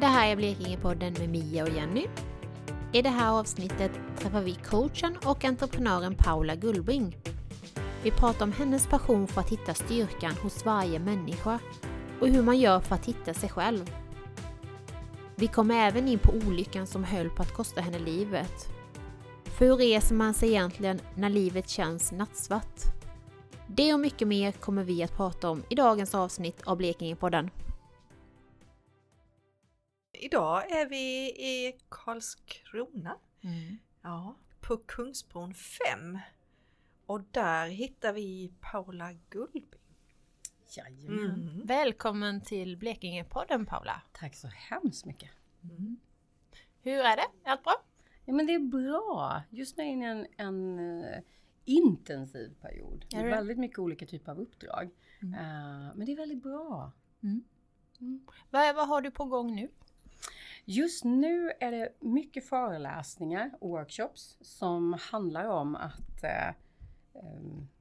det här är Blekingepodden med Mia och Jenny. I det här avsnittet träffar vi coachen och entreprenören Paula Gullbring. Vi pratar om hennes passion för att hitta styrkan hos varje människa och hur man gör för att hitta sig själv. Vi kommer även in på olyckan som höll på att kosta henne livet. För hur reser man sig egentligen när livet känns nattsvart? Det och mycket mer kommer vi att prata om i dagens avsnitt av Blekingepodden. Idag är vi i Karlskrona. Mm. Ja, på Kungsbron 5. Och där hittar vi Paula Gullby. Jajamän. Mm. Välkommen till Blekingepodden Paula. Tack så hemskt mycket. Mm. Hur är det? Allt bra? Ja men det är bra. Just nu är i en, en uh, intensiv period. Det är väldigt mycket olika typer av uppdrag. Mm. Uh, men det är väldigt bra. Mm. Mm. Vad, vad har du på gång nu? Just nu är det mycket föreläsningar och workshops som handlar om att eh,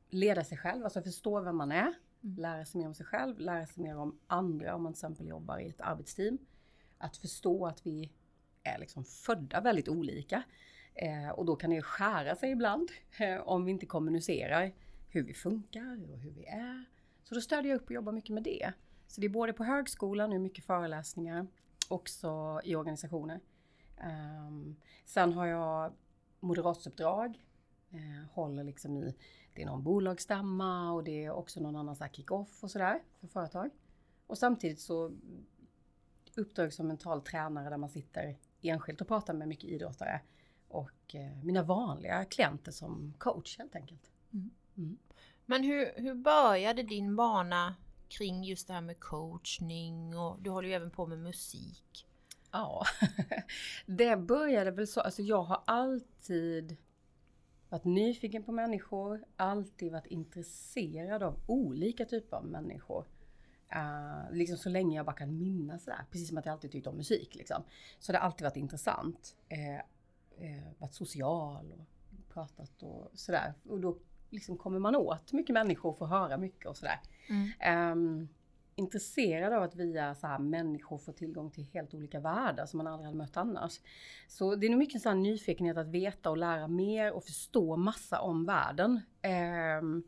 leda sig själv, alltså förstå vem man är, mm. lära sig mer om sig själv, lära sig mer om andra om man till exempel jobbar i ett arbetsteam. Att förstå att vi är liksom födda väldigt olika. Eh, och då kan det skära sig ibland eh, om vi inte kommunicerar hur vi funkar och hur vi är. Så då stödjer jag upp och jobbar mycket med det. Så det är både på högskolan, nu mycket föreläsningar, också i organisationer. Um, sen har jag moderatsuppdrag. Uh, håller liksom i, det är någon bolagsstämma och det är också någon annan kick-off och sådär för företag. Och samtidigt så uppdrag som mental tränare där man sitter enskilt och pratar med mycket idrottare och uh, mina vanliga klienter som coach helt enkelt. Mm. Mm. Men hur, hur började din bana kring just det här med coachning och du håller ju även på med musik. Ja, det började väl så. Alltså jag har alltid varit nyfiken på människor, alltid varit intresserad av olika typer av människor. Uh, liksom så länge jag bara kan minnas det. Precis som att jag alltid tyckt om musik. Liksom. Så det har alltid varit intressant. Uh, uh, varit social och pratat och sådär. Och då liksom kommer man åt mycket människor och får höra mycket och sådär. Mm. Um, intresserad av att via så här människor få tillgång till helt olika världar som man aldrig hade mött annars. Så det är nog mycket så här nyfikenhet att veta och lära mer och förstå massa om världen. Um,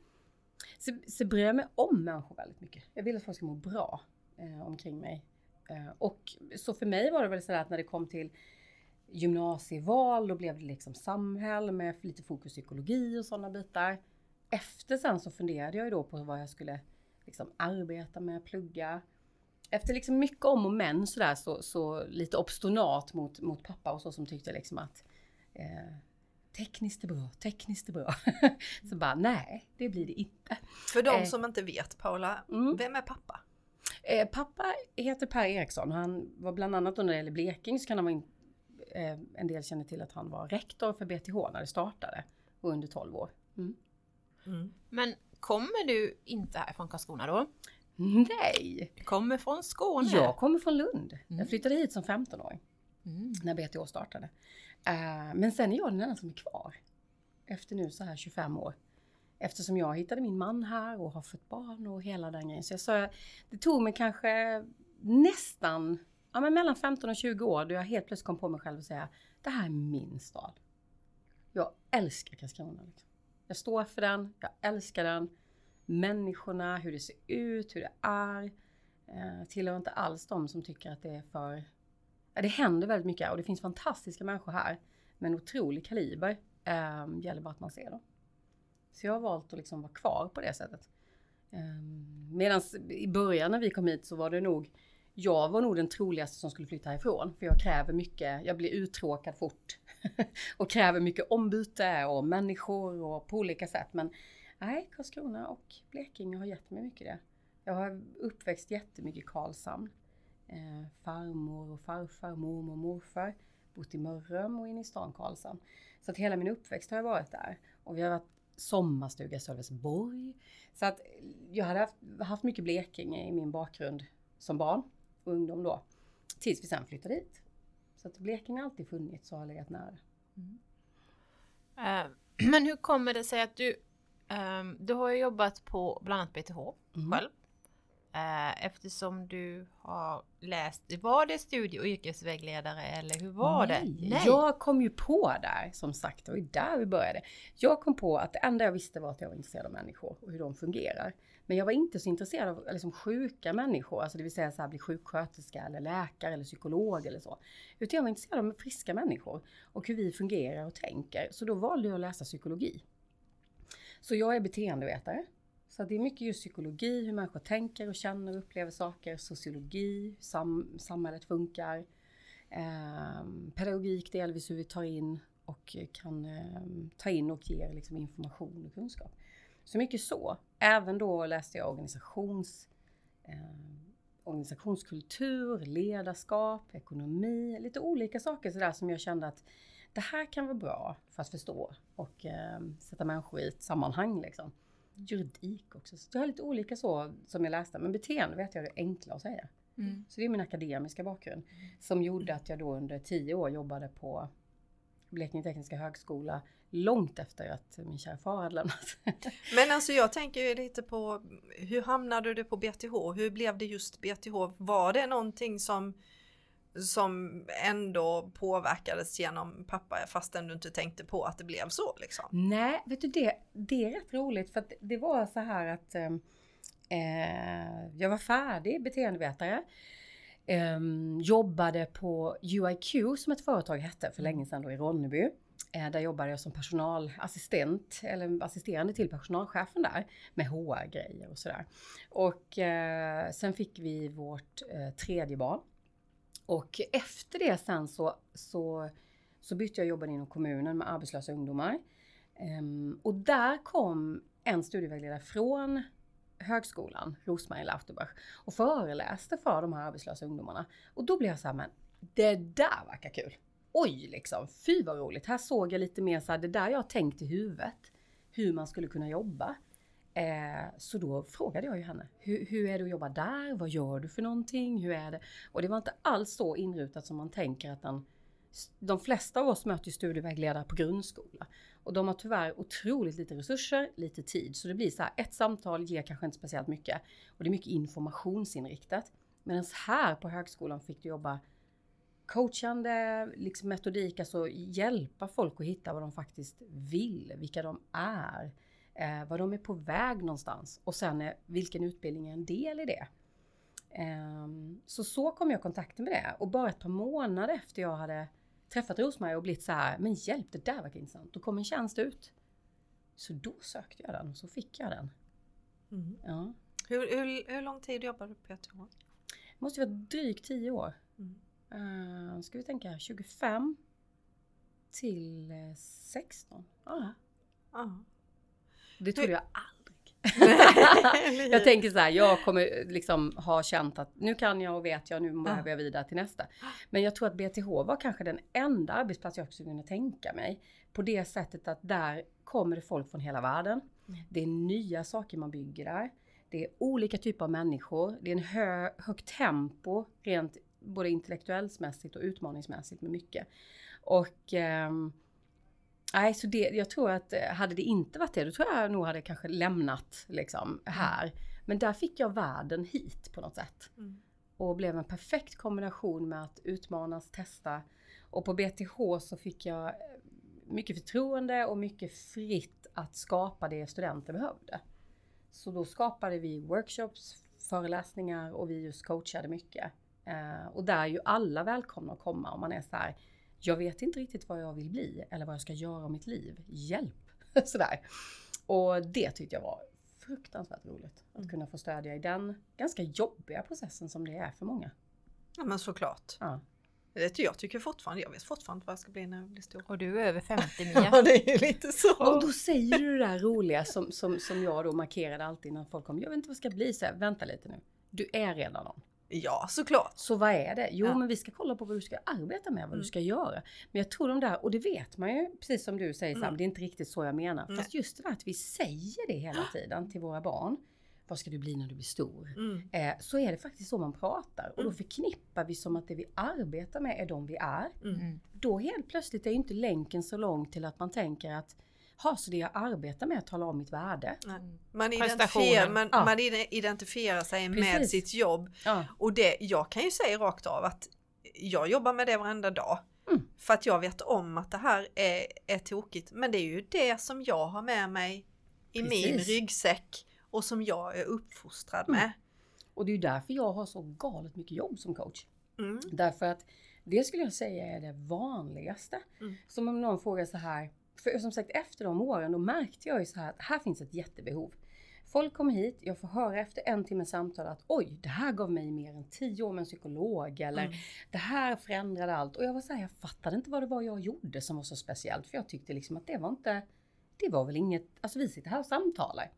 så, så bryr jag mig om människor väldigt mycket. Jag vill att folk ska må bra uh, omkring mig. Uh, och så för mig var det väl sådär att när det kom till gymnasieval, då blev det liksom samhäll med lite fokus psykologi och sådana bitar. Efter sen så funderade jag ju då på vad jag skulle liksom arbeta med, plugga. Efter liksom mycket om och men sådär så, så lite obstinat mot, mot pappa och så som tyckte liksom att eh, tekniskt är bra, tekniskt är bra. så bara nej, det blir det inte. För de eh, som inte vet Paula, mm. vem är pappa? Eh, pappa heter Per Eriksson. Han var bland annat när det gäller Bleking så kan han vara in, eh, en del känner till att han var rektor för BTH när det startade och under 12 år. Mm. Mm. Men kommer du inte här från Karlskrona då? Nej! Du kommer från Skåne? Jag kommer från Lund. Mm. Jag flyttade hit som 15-åring. Mm. När BTH startade. Uh, men sen är jag den enda som är kvar. Efter nu så här 25 år. Eftersom jag hittade min man här och har fått barn och hela den grejen. Så jag sa, det tog mig kanske nästan, ja men mellan 15 och 20 år då jag helt plötsligt kom på mig själv och säga, det här är min stad. Jag älskar Karlskrona. Liksom. Jag står för den, jag älskar den. Människorna, hur det ser ut, hur det är. Eh, tillhör inte alls de som tycker att det är för... Ja, det händer väldigt mycket och det finns fantastiska människor här. Med en otrolig kaliber. Eh, gäller bara att man ser dem. Så jag har valt att liksom vara kvar på det sättet. Eh, Medan i början när vi kom hit så var det nog jag var nog den troligaste som skulle flytta härifrån. För jag kräver mycket, jag blir uttråkad fort. och kräver mycket ombyte och människor och på olika sätt. Men nej, Karlskrona och Blekinge har gett mig mycket det. Jag har uppväxt jättemycket i Karlshamn. Eh, farmor och farfar, mormor och morfar. Bott i Mörrum och inne i stan Karlshamn. Så att hela min uppväxt har jag varit där. Och vi har varit sommarstuga i Sölvesborg. Så att jag hade haft, haft mycket Blekinge i min bakgrund som barn och ungdom då. Tills vi sen flyttade dit. Så att Blekinge har alltid funnits och har legat nära. Mm. Uh, men hur kommer det sig att du, um, du har jobbat på bland annat BTH mm. själv. Eh, eftersom du har läst, var det studie och yrkesvägledare eller hur var Nej. det? Nej, jag kom ju på där, som sagt, det var ju där vi började. Jag kom på att det enda jag visste var att jag var intresserad av människor och hur de fungerar. Men jag var inte så intresserad av liksom, sjuka människor, alltså det vill säga så här, bli sjuksköterska eller läkare eller psykolog eller så. Utan jag var intresserad av friska människor och hur vi fungerar och tänker. Så då valde jag att läsa psykologi. Så jag är beteendevetare så det är mycket just psykologi, hur människor tänker och känner och upplever saker, sociologi, sam samhället funkar, eh, pedagogik delvis hur vi tar in och kan eh, ta in och ger liksom, information och kunskap. Så mycket så. Även då läste jag organisations, eh, organisationskultur, ledarskap, ekonomi, lite olika saker sådär som jag kände att det här kan vara bra för att förstå och eh, sätta människor i ett sammanhang liksom juridik också. Så jag har lite olika så som jag läste. Men beteende vet jag är det enkla att säga. Mm. Så det är min akademiska bakgrund. Som gjorde att jag då under tio år jobbade på Blekinge Tekniska Högskola långt efter att min kära far hade lämnat. Men alltså jag tänker ju lite på hur hamnade du på BTH? Hur blev det just BTH? Var det någonting som som ändå påverkades genom pappa fastän du inte tänkte på att det blev så liksom? Nej, vet du det, det är rätt roligt för att det var så här att ehm, eh, jag var färdig beteendevetare. Eh, jobbade på UIQ som ett företag hette för länge sedan då i Ronneby. Eh, där jobbade jag som personalassistent eller assisterande till personalchefen där med HR-grejer och sådär. Och eh, sen fick vi vårt eh, tredje barn och efter det sen så, så, så bytte jag jobben inom kommunen med arbetslösa ungdomar. Um, och där kom en studievägledare från högskolan, Rosmarie Lauterbach, och föreläste för de här arbetslösa ungdomarna. Och då blev jag så här, men det där verkar kul. Oj, liksom, fy vad roligt. Här såg jag lite mer så här, det där jag tänkt i huvudet. Hur man skulle kunna jobba. Eh, så då frågade jag ju henne, hur, hur, är det att jobba där? Vad gör du för någonting? Hur är det? Och det var inte alls så inrutat som man tänker att den, de flesta av oss möter studievägledare på grundskola. Och de har tyvärr otroligt lite resurser, lite tid. Så det blir så här, ett samtal ger kanske inte speciellt mycket. Och det är mycket informationsinriktat. Medan här på högskolan fick du jobba coachande, liksom metodik, alltså hjälpa folk att hitta vad de faktiskt vill, vilka de är eh, var de är på väg någonstans och sen eh, vilken utbildning är en del i det. Eh, så så kom jag i kontakt med det och bara ett par månader efter jag hade träffat Rosmarie och blivit så här, men hjälp det där verkar intressant. Då kom en tjänst ut. Så då sökte jag den och så fick jag den. Mm. Ja. Hur, hur, hur lång tid jobbade du på PTH? Det måste vara drygt 10 år. Mm. Uh, ska vi tänka 25 till 16. Ja. Uh. Det trodde jag aldrig. jag tänker så här, jag kommer liksom ha känt att nu kan jag och vet jag, nu behöver jag vidare till nästa. Men jag tror att BTH var kanske den enda arbetsplats jag skulle kunna tänka mig. På det sättet att där kommer det folk från hela världen. Mm. Det är nya saker man bygger där. Det är olika typer av människor. Det är en hö, högt tempo rent både intellektuellsmässigt och utmaningsmässigt med mycket. Och um, Nej, så det, jag tror att eh, hade det inte varit det, då tror jag nog hade kanske lämnat liksom mm. här. Men där fick jag världen hit på något sätt. Mm. Och blev en perfekt kombination med att utmanas, testa. Och på BTH så fick jag eh, mycket förtroende och mycket fritt att skapa det studenter behövde. Så då skapade vi workshops, föreläsningar och vi just coachade mycket. Eh, och där är ju alla välkomna att komma om man är så här jag vet inte riktigt vad jag vill bli eller vad jag ska göra av mitt liv. Hjälp! Sådär. Och det tyckte jag var fruktansvärt roligt. Att mm. kunna få stödja i den ganska jobbiga processen som det är för många. Ja men såklart. Ja. Det jag tycker fortfarande, jag vet fortfarande vad jag ska bli när jag blir stor. Och du är över 50 Mia. ja det är lite så. Och då säger du det där roliga som, som, som jag då markerade alltid när folk kom. Jag vet inte vad jag ska bli. Så här, vänta lite nu. Du är redan någon. Ja, såklart. Så vad är det? Jo, ja. men vi ska kolla på vad du ska arbeta med, vad mm. du ska göra. Men jag tror de där, och det vet man ju, precis som du säger mm. Sam, det är inte riktigt så jag menar. Mm. Fast just det där att vi säger det hela tiden till våra barn. Vad ska du bli när du blir stor? Mm. Eh, så är det faktiskt så man pratar. Och då mm. förknippar vi som att det vi arbetar med är de vi är. Mm. Då helt plötsligt är inte länken så lång till att man tänker att Ha, så det jag arbetar med att tala om mitt värde. Mm. Man, identifierar, man, ja. man identifierar sig Precis. med sitt jobb. Ja. Och det, jag kan ju säga rakt av att jag jobbar med det varenda dag. Mm. För att jag vet om att det här är, är tokigt. Men det är ju det som jag har med mig i Precis. min ryggsäck och som jag är uppfostrad mm. med. Och det är ju därför jag har så galet mycket jobb som coach. Mm. Därför att det skulle jag säga är det vanligaste. Mm. Som om någon frågar så här, för som sagt efter de åren då märkte jag ju så här att här finns ett jättebehov. Folk kommer hit, jag får höra efter en timme samtal att oj, det här gav mig mer än tio år med en psykolog eller mm. det här förändrade allt. Och jag var så här, jag fattade inte vad det var jag gjorde som var så speciellt. För jag tyckte liksom att det var inte, det var väl inget, alltså vi sitter här och samtalar.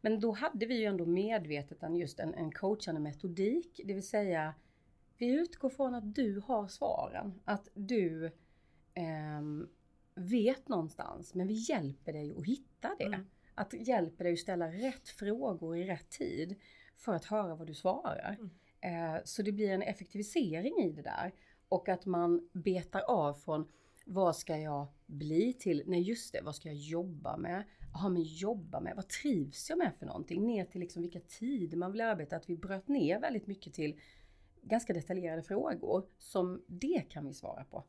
Men då hade vi ju ändå medvetet en, just en, en coachande metodik, det vill säga vi utgår från att du har svaren. Att du eh, vet någonstans, men vi hjälper dig att hitta det. Mm. Att hjälper dig att ställa rätt frågor i rätt tid för att höra vad du svarar. Mm. Eh, så det blir en effektivisering i det där. Och att man betar av från vad ska jag bli till? Nej just det, vad ska jag jobba med? Jaha, men jobba med, vad trivs jag med för någonting? Ner till liksom vilka tider man vill arbeta. Att vi bröt ner väldigt mycket till ganska detaljerade frågor som det kan vi svara på.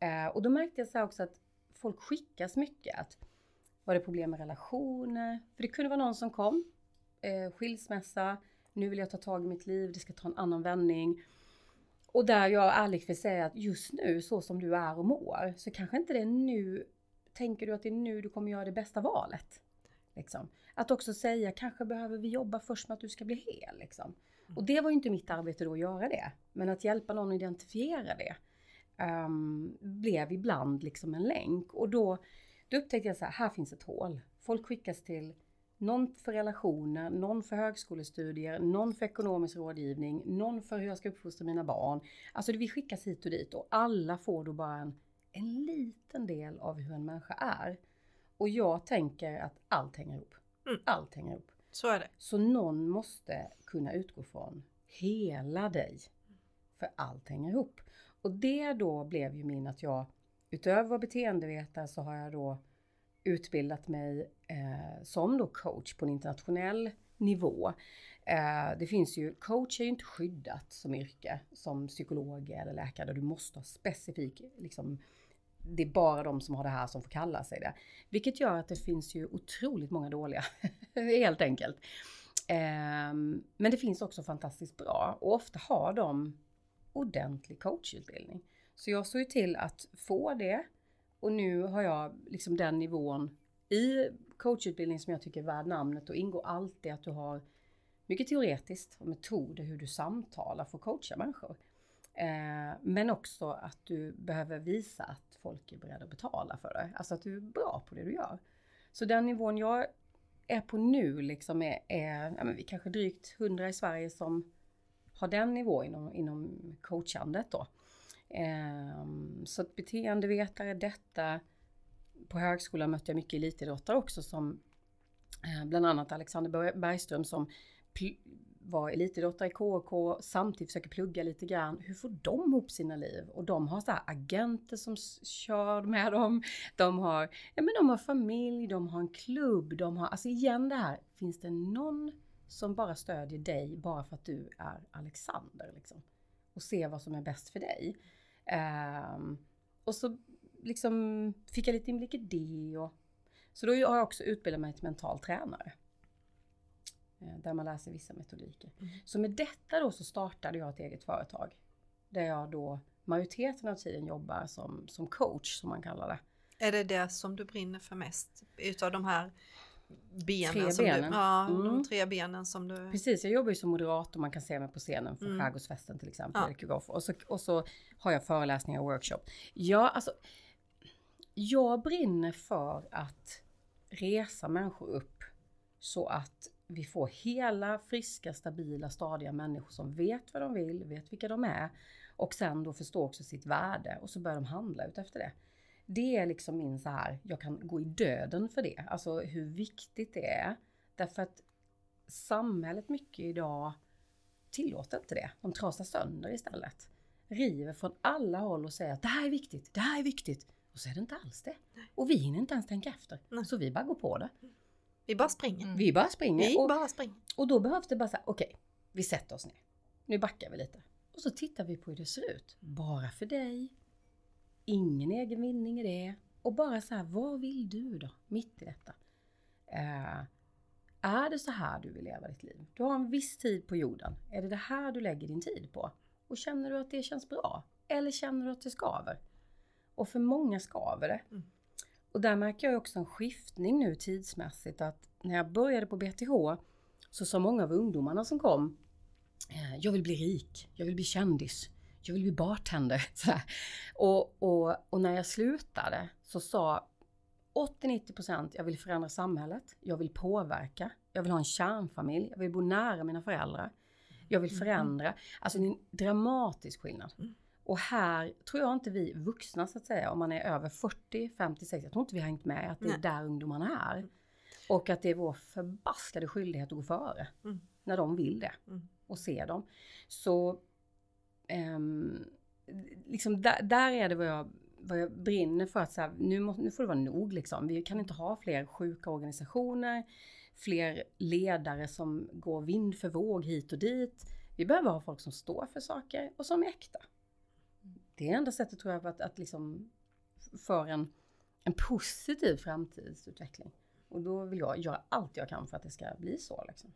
Eh, och då märkte jag så också att folk skickas mycket. Att, var det problem med relationer? För det kunde vara någon som kom, eh, skilsmässa, nu vill jag ta tag i mitt liv, det ska ta en annan vändning. Och där jag ärligt vill säga att just nu, så som du är och mår, så kanske inte det är nu, tänker du att det är nu du kommer göra det bästa valet? Liksom. Att också säga, kanske behöver vi jobba först med att du ska bli hel. Liksom. Och det var ju inte mitt arbete då att göra det. Men att hjälpa någon att identifiera det um, blev ibland liksom en länk. Och då, då upptäckte jag så här, här finns ett hål. Folk skickas till någon för relationer, någon för högskolestudier, någon för ekonomisk rådgivning, någon för hur jag ska uppfostra mina barn. Alltså vi skickas hit och dit och alla får då bara en, en liten del av hur en människa är. Och jag tänker att allt hänger ihop. Mm. Allt hänger ihop. Så är det. Så någon måste kunna utgå från hela dig. För allt hänger ihop. Och det då blev ju min att jag utöver att vara beteendevetare så har jag då utbildat mig eh, som då coach på en internationell nivå. Eh, det finns ju, coach är ju inte skyddat som yrke som psykolog eller läkare. Du måste ha specifik liksom, det är bara de som har det här som får kalla sig det. Vilket gör att det finns ju otroligt många dåliga, helt enkelt. Eh, men det finns också fantastiskt bra och ofta har de ordentlig coachutbildning. Så jag såg ju till att få det och nu har jag liksom den nivån i coachutbildning som jag tycker är värd namnet och ingår alltid att du har mycket teoretiskt och metoder hur du samtalar för att coacha människor. Eh, men också att du behöver visa att folk är beredda att betala för det. Alltså att du är bra på det du gör. Så den nivån jag är på nu liksom är, är ja, men vi kanske drygt 100 i Sverige som har den nivån inom, inom coachandet då. Eh, så att beteendevetare, detta. På högskolan mötte jag mycket elitidrottare också som eh, bland annat Alexander Bergström som var elitidrottare i KK, samtidigt försöker plugga lite grann. Hur får de ihop sina liv? Och de har så här agenter som kör med dem. De har, ja men de har familj, de har en klubb, de har, alltså igen det här, finns det någon som bara stödjer dig bara för att du är Alexander liksom? Och ser vad som är bäst för dig. Um, och så liksom fick jag lite inblick i det och så då har jag också utbildat mig till mental tränare. Eh, där man lär sig vissa metodiker. Mm. Så med detta då så startade jag ett eget företag. Där jag då majoriteten av tiden jobbar som, som coach som man kallar det. Är det det som du brinner för mest utav de här benen? Tre som benen. Du, ja, mm. de tre benen som du... Precis, jag jobbar ju som moderator, man kan se mig på scenen för mm. Skärgårdsfesten till exempel, ja. och, så, och så har jag föreläsningar och workshop. Ja, alltså jag brinner för att resa människor upp så att vi får hela, friska, stabila, stadiga människor som vet vad de vill, vet vilka de är och sen då förstår också sitt värde och så börjar de handla ut efter det. Det är liksom min så här, jag kan gå i döden för det, alltså hur viktigt det är. Därför att samhället mycket idag tillåter inte det. De trasar sönder istället. River från alla håll och säger att det här är viktigt, det här är viktigt. Och så är det inte alls det. Och vi hinner inte ens tänka efter. Nej. Så vi bara går på det. Vi bara springer. Mm. Vi bara springer. Vi och, bara springer. och då behövs det bara här, okej, vi sätter oss ner. Nu backar vi lite. Och så tittar vi på hur det ser ut. Bara för dig. Ingen egen vinning i det. Och bara så här, vad vill du då? Mitt i detta. Eh, är det så här du vill leva ditt liv? Du har en viss tid på jorden. Är det det här du lägger din tid på? Och känner du att det känns bra? Eller känner du att det skaver? Och för många skaver det. Mm. Och där märker jag också en skiftning nu tidsmässigt att när jag började på BTH så sa många av ungdomarna som kom eh, Jag vill bli rik, jag vill bli kändis, jag vill bli bartender. Och, och, och när jag slutade så sa 80-90% jag vill förändra samhället, jag vill påverka, jag vill ha en kärnfamilj, jag vill bo nära mina föräldrar, jag vill förändra. Alltså det är en dramatisk skillnad. Mm. Och här tror jag inte vi vuxna så att säga, om man är över 40, 50, 60, jag tror inte vi har hängt med att det är Nej. där ungdomarna är. Och att det är vår förbaskade skyldighet att gå före. Mm. När de vill det. Mm. Och se dem. Så ehm, liksom där, där är det vad jag, vad jag brinner för att så här, nu, må, nu får det vara nog liksom. Vi kan inte ha fler sjuka organisationer, fler ledare som går vind för våg hit och dit. Vi behöver ha folk som står för saker och som är äkta. Det är enda sättet tror jag att, att liksom för en, en positiv framtidsutveckling. Och då vill jag göra allt jag kan för att det ska bli så. Liksom.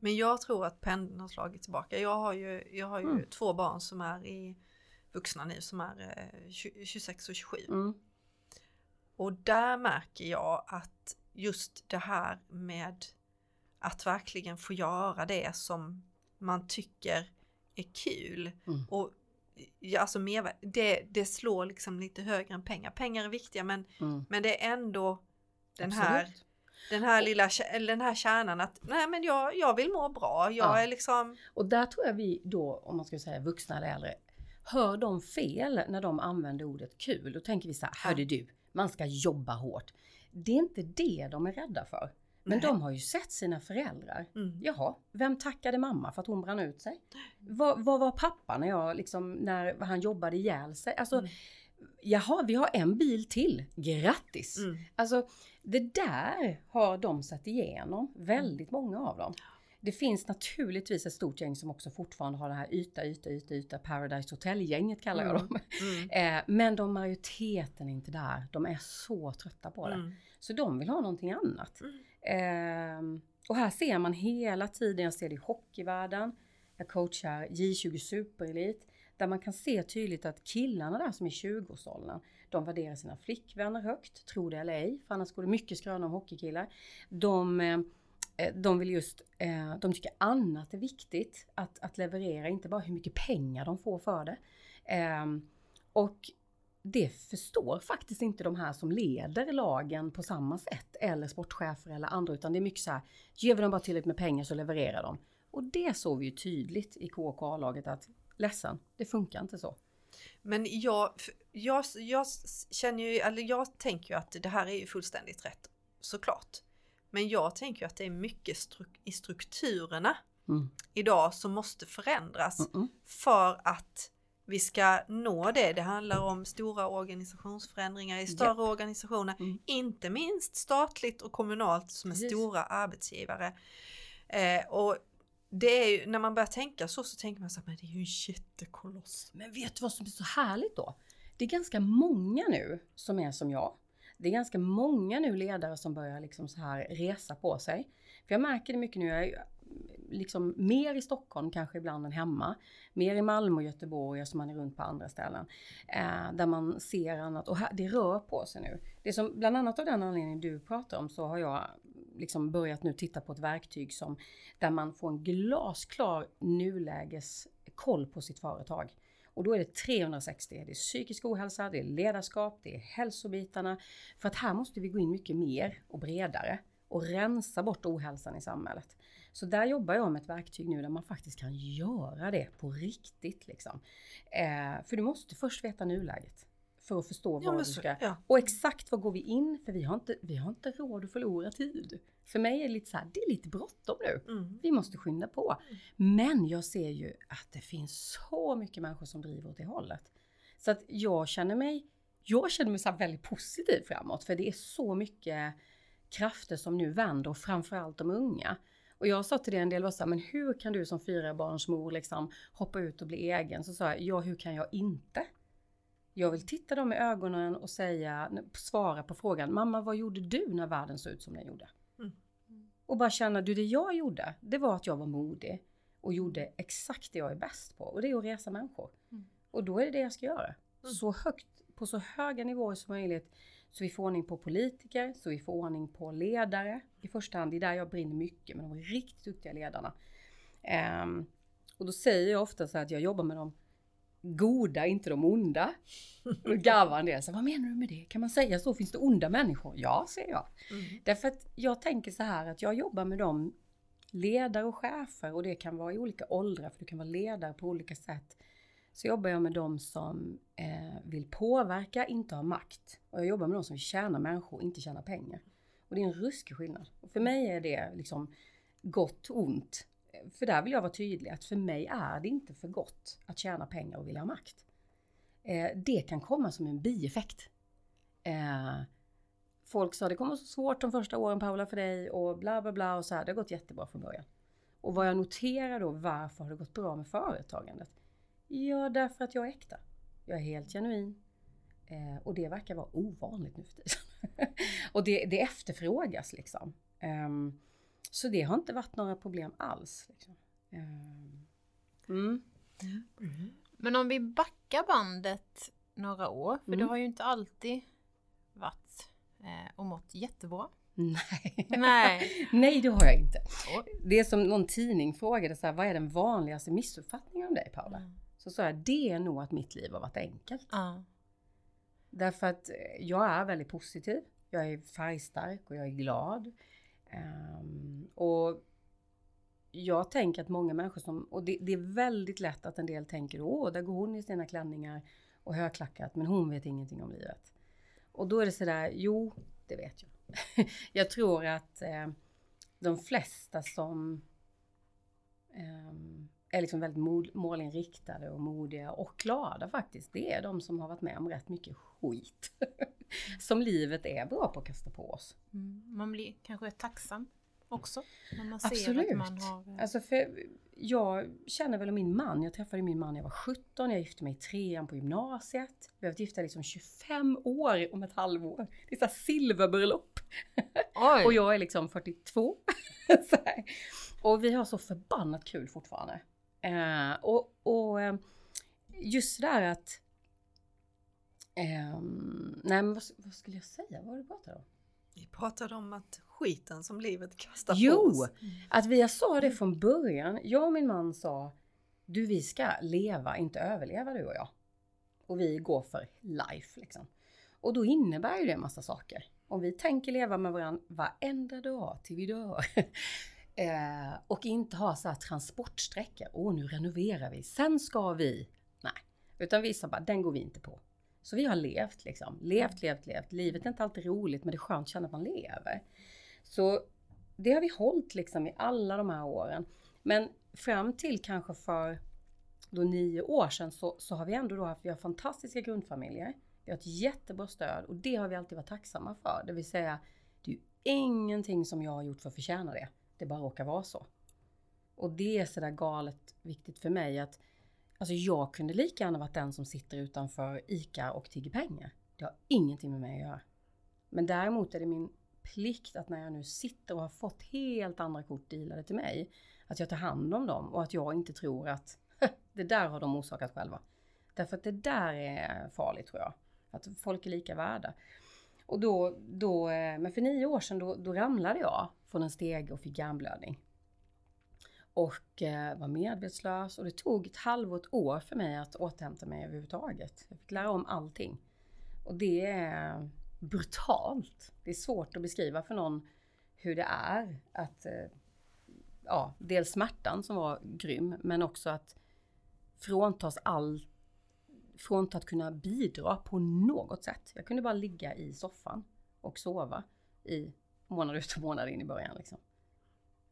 Men jag tror att pendeln har slagit tillbaka. Jag har ju, jag har ju Mm. två barn som är i vuxna nu som är eh, 20 26 och 27. Mm. Och där märker jag att just det här med att verkligen få göra det som man tycker är kul. Mm. Och alltså det, det slår liksom lite högre än pengar. Pengar är viktiga men, Mm. men det är ändå den här, Absolut. Den här lilla den här kärnan att nej men jag, jag vill må bra. Jag Ja. är liksom Och där tror jag vi då, om man ska säga vuxna eller äldre, hör de fel när de använder ordet kul. Då tänker vi så här, hörde du, man ska jobba hårt. Det är inte det de är rädda för. Men Nej. de har ju sett sina föräldrar. mm, Jaha, vem tackade mamma för att hon brann ut sig? Vad, vad var pappa när jag liksom, när han jobbade ihjäl sig? Alltså, Mm. Jaha, vi har en bil till. Grattis! mm, Alltså det där har de sett igenom, väldigt många av dem. Det finns naturligtvis ett stort gäng som också fortfarande har det här yta, yta, yta, yta, Paradise Hotel-gänget kallar jag Mm. dem. mm, Eh, men de majoriteten är inte där. De är så trötta på det. mm, Så de vill ha någonting annat. Mm. Eh, och här ser man hela tiden, jag ser det i hockeyvärlden, jag coachar J20 Superelit, där man kan se tydligt att killarna där som är 20-årsåldern, de värderar sina flickvänner högt, tro det eller ej, för annars går det mycket skröna om hockeykillar. De, eh, de vill just, eh, de tycker annat är viktigt att, att leverera, inte bara hur mycket pengar de får för det. Ehm, och det förstår faktiskt inte de här som leder lagen på samma sätt. Eller sportchefer eller andra. Utan det är mycket så här, ger vi dem bara tillräckligt med pengar så levererar de. Och det såg vi ju tydligt i KK-laget att ledsen, det funkar inte så. Men jag, jag, jag känner ju, eller jag tänker ju att det här är ju fullständigt rätt, såklart. Men jag tänker ju att det är mycket struk- i strukturerna Mm. idag som måste förändras Mm-mm. för att vi ska nå det. Det handlar om stora organisationsförändringar i större organisationer, Mm. inte minst statligt och kommunalt som är Precis. stora arbetsgivare. Eh, och det är ju, när man börjar tänka så, så tänker man så att men det är ju en jättekoloss. Men vet du vad som är så härligt då? Det är ganska många nu som är som jag. Det är ganska många nu ledare som börjar liksom så här resa på sig. För jag märker det mycket nu, jag är ju liksom mer i Stockholm kanske ibland än hemma. Mer i Malmö och Göteborg som man är runt på andra ställen. Eh, där man ser annat och här, det rör på sig nu. Det som bland annat av den anledningen du pratar om så har jag liksom börjat nu titta på ett verktyg som där man får en glasklar nuläges koll på sitt företag. Och då är det 360. Det är psykisk ohälsa, det är ledarskap, det är hälsobitarna. För att här måste vi gå in mycket mer och bredare och rensa bort ohälsan i samhället. Så där jobbar jag med ett verktyg nu där man faktiskt kan göra det på riktigt. Liksom. Eh, för du måste först veta nuläget för att förstå Ja, vad så- ska... ja. Och exakt vad går vi in? För vi har inte, vi har inte råd att förlora tid. För mig är det lite så här, det är lite bråttom nu. Mm. Vi måste skynda på. Men jag ser ju att det finns så mycket människor som driver åt det hållet. Så att jag känner mig, jag känner mig så väldigt positiv framåt för det är så mycket krafter som nu vänder och framförallt de unga. Och jag sa till det en del var så här, men hur kan du som fyra barns mor liksom hoppa ut och bli egen? Så sa jag, ja hur kan jag inte? Jag vill titta dem i ögonen och säga, svara på frågan, mamma vad gjorde du när världen såg ut som den gjorde? Mm. Och bara känna, du det jag gjorde, det var att jag var modig och gjorde exakt det jag är bäst på och det är att resa människor. Mm. Och då är det det jag ska göra. Mm. Så högt, på så höga nivåer som möjligt så vi får ordning på politiker, så vi får ordning på ledare i första hand. Det är där jag brinner mycket med de riktigt duktiga ledarna. Um, och då säger jag ofta så att jag jobbar med de goda, inte de onda. Och då garvar en del. Så, vad menar du med det? Kan man säga så? Finns det onda människor? Ja, säger jag. Mm. Därför att jag tänker så här att jag jobbar med de ledare och chefer och det kan vara i olika åldrar för du kan vara ledare på olika sätt. Så jobbar jag med de som eh, vill påverka, inte ha makt. Och jag jobbar med de som vill tjäna människor, inte tjäna pengar. Och det är en ruskig skillnad. Och för mig är det liksom gott ont. För där vill jag vara tydlig att för mig är det inte för gott att tjäna pengar och vilja ha makt. Eh, det kan komma som en bieffekt. Eh, folk sa det kommer vara så svårt de första åren Paula för dig och bla bla bla och så här. Det har gått jättebra från början. Och vad jag noterar då, varför har det gått bra med företagandet? Ja, därför att jag är äkta. Jag är helt genuin. Eh, och det verkar vara ovanligt nu för tiden. och det, det efterfrågas liksom. Um, så det har inte varit några problem alls. Liksom. Mm. Mm. Men om vi backar bandet några år, för mm. det har ju inte alltid varit eh, och mått jättebra. Nej. Nej. Nej, det har jag inte. Det är som någon tidning frågade så här, vad är den vanligaste missuppfattningen om dig Paula? Mm. Så sa jag, det är nog att mitt liv har varit enkelt. Mm. Därför att jag är väldigt positiv. Jag är färgstark och jag är glad. Um, och jag tänker att många människor som, och det, det, är väldigt lätt att en del tänker, åh, där går hon i sina klänningar och högklackat, men hon vet ingenting om livet. Och då är det sådär, jo, det vet jag. jag tror att eh, de flesta som eh, är liksom väldigt målinriktade och modiga och glada faktiskt, det är de som har varit med om rätt mycket skit. som livet är bra på att kasta på oss. Mm. Man blir kanske tacksam också. När man ser Absolut. Att man har... Eh, alltså för jag känner väl min man. Jag träffade min man när jag var 17. Jag gifte mig i trean på gymnasiet. Vi har varit gifta liksom 25 år om ett halvår. Det är såhär silverbröllop. och jag är liksom 42. och vi har så förbannat kul fortfarande. Eh, och, och eh, just det där att Um, nej men vad, vad, skulle jag säga? Vad var det du pratade om? Vi pratade om att skiten som livet kastar jo, på oss. Jo! Att vi sa det från början. Jag och min man sa Du vi ska leva, inte överleva du och jag. Och vi går för life liksom. Och då innebär ju det en massa saker. Om vi tänker leva med varandra varenda dag till vi dör. eh, och inte ha så här transportsträckor. Åh, nu renoverar vi. Sen ska vi. Nej, utan vi sa bara, den går vi inte på. Så vi har levt liksom. Levt, levt, levt. Livet är inte alltid roligt men det är skönt att känna att man lever. Så det har vi hållit liksom i alla de här åren. Men fram till kanske för då nio år sedan så, så har vi ändå då haft, vi har fantastiska grundfamiljer. Vi har ett jättebra stöd och det har vi alltid varit tacksamma för. Det vill säga, det är ju ingenting som jag har gjort för att förtjäna det. Det bara råkar vara så. Och det är sådär galet viktigt för mig att Alltså jag kunde lika gärna varit den som sitter utanför ICA och tigger pengar. Det har ingenting med mig att göra. Men däremot är det min plikt att när jag nu sitter och har fått helt andra kort dealade till mig, att jag tar hand om dem och att jag inte tror att det där har de orsakat själva. Därför att det där är farligt tror jag. Att folk är lika värda. Och då, då eh, men för nio år sedan då, då ramlade jag från en steg och fick hjärnblödning och eh, var medvetslös och det tog ett halvår, ett år för mig att återhämta mig överhuvudtaget. Jag fick lära om allting. Och det är brutalt. Det är svårt att beskriva för någon hur det är att, eh, ja, dels smärtan som var grym, men också att fråntas all, frånta att kunna bidra på något sätt. Jag kunde bara ligga i soffan och sova i Månad ut och månad in i början liksom.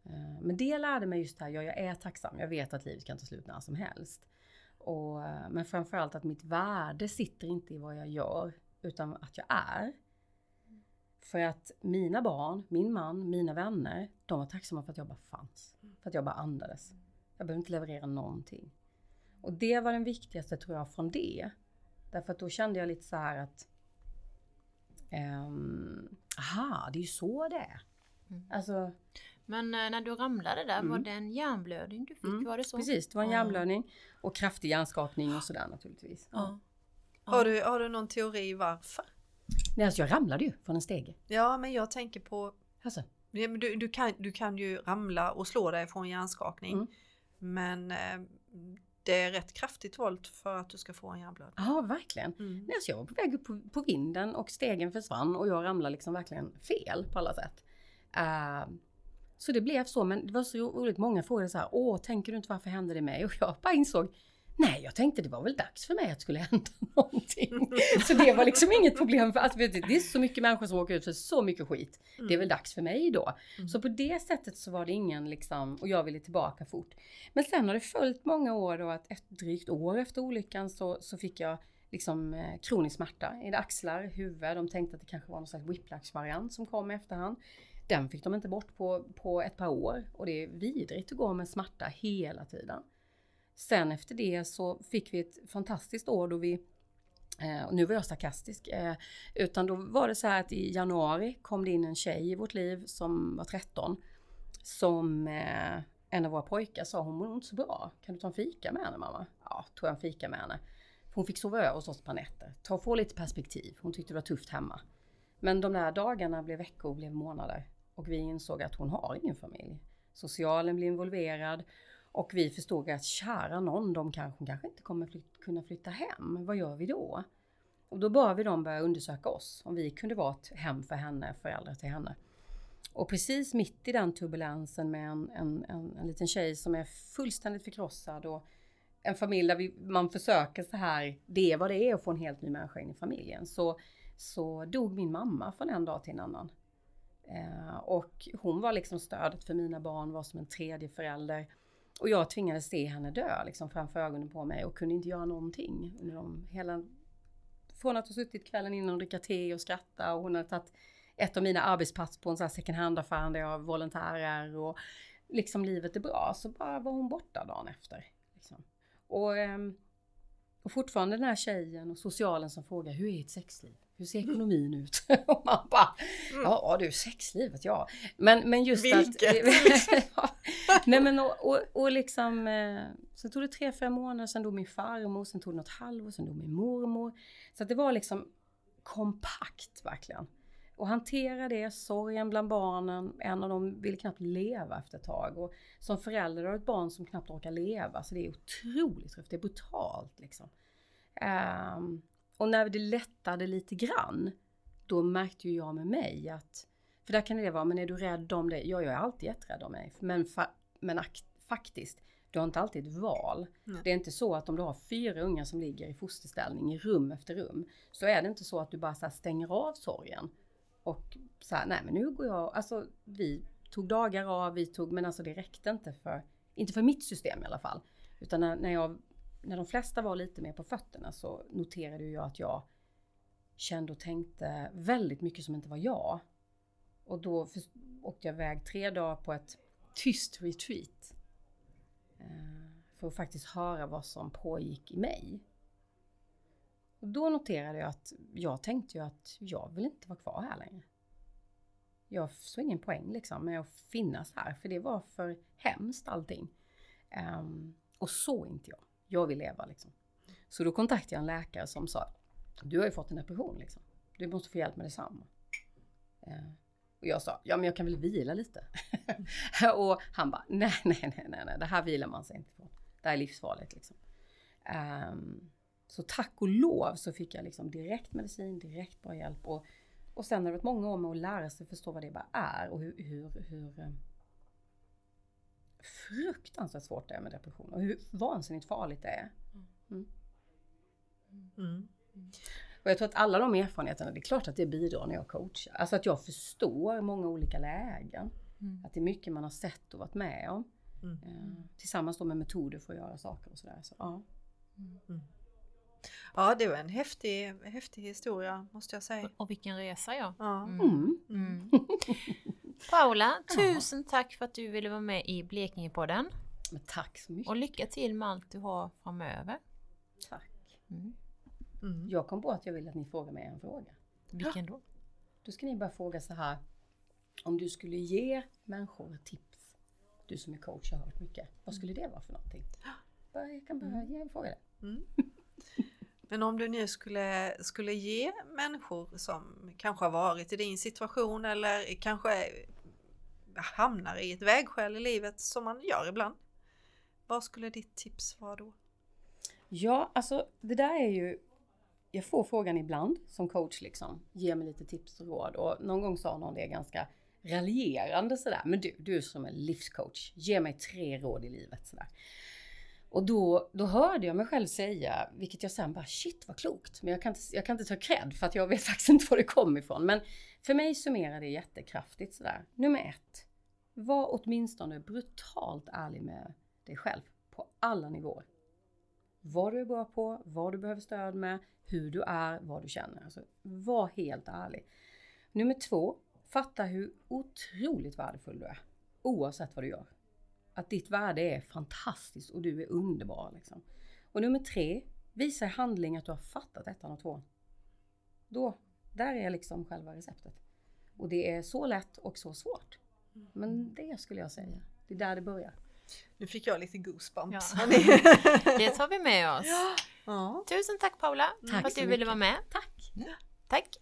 Eh, men det lärde mig just det här, ja, jag är tacksam. Jag vet att livet kan ta slut när som helst. Och, eh, men framförallt att mitt värde sitter inte i vad jag gör, utan att jag är. För att mina barn, min man, mina vänner, de var tacksamma för att jag bara fanns. För att jag bara andades. Jag behövde inte leverera någonting. Och det var den viktigaste tror jag från det. Därför att då kände jag lite så här att um, aha, det är ju så det är. Mm. Alltså, men eh, när du ramlade där, mm. var det en hjärnblödning du fick? Mm. Var det så? Precis, det var en hjärnblödning och kraftig hjärnskakning och sådär naturligtvis. Ja. Ja. Har, du, har du någon teori varför? Nej, alltså jag ramlade ju från en stege. Ja, men jag tänker på... Alltså. Du, du, kan, du kan ju ramla och slå dig från hjärnskakning. Mm. Men eh, det är rätt kraftigt våld för att du ska få en hjärnblödning. Ja, verkligen. Mm. Nej, alltså jag var på väg upp på, på, vinden och stegen försvann och jag ramlade liksom verkligen fel på alla sätt. Uh, så det blev så, men det var så roligt. Många frågade så här, åh, tänker du inte varför hände det mig? Och jag bara insåg, Nej, jag tänkte det var väl dags för mig att det skulle hända någonting. Så det var liksom inget problem. För, alltså, det är så mycket människor som åker ut för så mycket skit. Mm. Det är väl dags för mig då. Mm. Så på det sättet så var det ingen liksom, och jag ville tillbaka fort. Men sen har det följt många år då att ett drygt år efter olyckan så, så fick jag liksom eh, kronisk smärta i axlar, huvud. De tänkte att det kanske var någon slags whiplash-variant som kom i efterhand. Den fick de inte bort på, på ett par år och det är vidrigt att gå med smärta hela tiden. Sen efter det så fick vi ett fantastiskt år då vi och nu var jag sarkastisk. Eh, utan då var det så här att i januari kom det in en tjej i vårt liv som var 13. Som eh, en av våra pojkar sa, hon mår inte så bra. Kan du ta en fika med henne mamma? Ja, tog jag en fika med henne. Hon fick sova över hos oss ett par nätter. Ta och få lite perspektiv. Hon tyckte det var tufft hemma. Men de där dagarna blev veckor, blev månader. Och vi insåg att hon har ingen familj. Socialen blev involverad och vi förstod att kära någon, de kanske, kanske inte kommer flyt, kunna flytta hem. Vad gör vi då? Och då bad vi dem börja undersöka oss, om vi kunde vara ett hem för henne, föräldrar till henne. Och precis mitt i den turbulensen med en, en, en, en liten tjej som är fullständigt förkrossad och en familj där vi, man försöker så här, det är vad det är att få en helt ny människa in i familjen. Så, så dog min mamma från en dag till en annan. Eh, och hon var liksom stödet för mina barn, var som en tredje förälder. Och jag tvingades se henne dö liksom framför ögonen på mig och kunde inte göra någonting. Under de, hela, från att ha suttit kvällen innan och dricka te och skratta och hon hade tagit ett av mina arbetspass på en sån här second hand-affär där jag volontärer och liksom livet är bra. Så bara var hon borta dagen efter. Liksom. Och, ehm, och fortfarande den här tjejen och socialen som frågar hur är ert sexliv? Hur ser ekonomin ut? och man bara, mm. ja du, sexlivet ja. Men, men just Vilket? att... nej men och, och, och liksom, eh, sen tog det tre, fem månader, sen dog min farmor, sen tog det något halvår, sen dog min mormor. Så att det var liksom kompakt verkligen. Och hantera det, sorgen bland barnen, en av dem ville knappt leva efter ett tag. Och som förälder har ett barn som knappt orkar leva, så det är otroligt tufft, det är brutalt liksom. Um, och när det lättade lite grann, då märkte ju jag med mig att, för där kan det vara, men är du rädd om det? Ja, jag är alltid jätterädd om mig. Men, fa, men faktiskt, du har inte alltid ett val. Nej. Det är inte så att om du har fyra ungar som ligger i fosterställning i rum efter rum, så är det inte så att du bara stänger av sorgen. Och så här, nej men nu går jag, alltså vi tog dagar av, vi tog, men alltså det räckte inte för, inte för mitt system i alla fall. Utan när, när jag när de flesta var lite mer på fötterna så noterade jag att jag kände och tänkte väldigt mycket som inte var jag. Och då åkte jag iväg tre dagar på ett tyst retreat. Eh, för att faktiskt höra vad som pågick i mig. Och då noterade jag att jag tänkte ju att jag vill inte vara kvar här längre. Jag såg ingen poäng liksom med att finnas här, för det var för hemskt allting. Um, och så inte jag jag vill leva liksom. Så då kontaktade jag en läkare som sa, du har ju fått en depression liksom. Du måste få hjälp med detsamma. Eh, och jag sa, ja men jag kan väl vila lite. och han bara, nej, nej, nej, nej, nej, det här vilar man sig inte på. Det här är livsfarligt liksom. Um, så tack och lov så fick jag liksom direkt medicin, direkt bra hjälp. Och, och sen har det varit många år med att lära sig förstå vad det bara är och hur, hur, hur eh, fruktansvärt svårt det är med depression och hur vansinnigt farligt det är. Mm. Mm. Och jag tror att alla de erfarenheterna, det är klart att det bidrar när jag coachar. Alltså att jag förstår många olika lägen. Mm. Att det är mycket man har sett och varit med om. Mm. Eh, tillsammans då med metoder för att göra saker och sådär. Så, ja. Mm. Ja, det var en häftig, häftig historia måste jag säga. Och vilken resa ja. Ja. Mm. Mm. Paula, tusen tack för att du ville vara med i Blekingepodden. Men tack så mycket. Och lycka till med allt du har framöver. Tack. Mm. Mm. Jag kom på att jag vill att ni frågar mig en fråga. Vilken då? Då ska ni bara fråga så här. Om du skulle ge människor tips, du som är coach har hört mycket, vad skulle det vara för någonting? Jag kan bara ge en fråga. Mm. Men om du nu skulle, skulle ge människor som kanske har varit i din situation eller kanske hamnar i ett vägskäl i livet som man gör ibland. Vad skulle ditt tips vara då? Ja, alltså det där är ju jag får frågan ibland som coach liksom. Ge mig lite tips och råd. Och någon gång sa någon det ganska raljerande sådär. Men du, du är som en livscoach. Ge mig tre råd i livet sådär. Och då, då hörde jag mig själv säga, vilket jag sen bara shit vad klokt. Men jag kan, inte, jag kan inte ta cred för att jag vet faktiskt inte var det kom ifrån. Men för mig summerar det jättekraftigt sådär. Nummer ett. Var åtminstone brutalt ärlig med dig själv. På alla nivåer. Vad du är bra på, vad du behöver stöd med, hur du är, vad du känner. Alltså, var helt ärlig. Nummer två. Fatta hur otroligt värdefull du är. Oavsett vad du gör. Att ditt värde är fantastiskt och du är underbar. Liksom. Och nummer tre. Visa i handling att du har fattat ettan och tvåan. Då, där är liksom själva receptet. Och det är så lätt och så svårt. Men det skulle jag säga. Det är där det börjar. Nu fick jag lite goosebumps. Ja. Det tar vi med oss. ja. Tusen tack Paula Tack för att du ville vara med. Tack! Tack!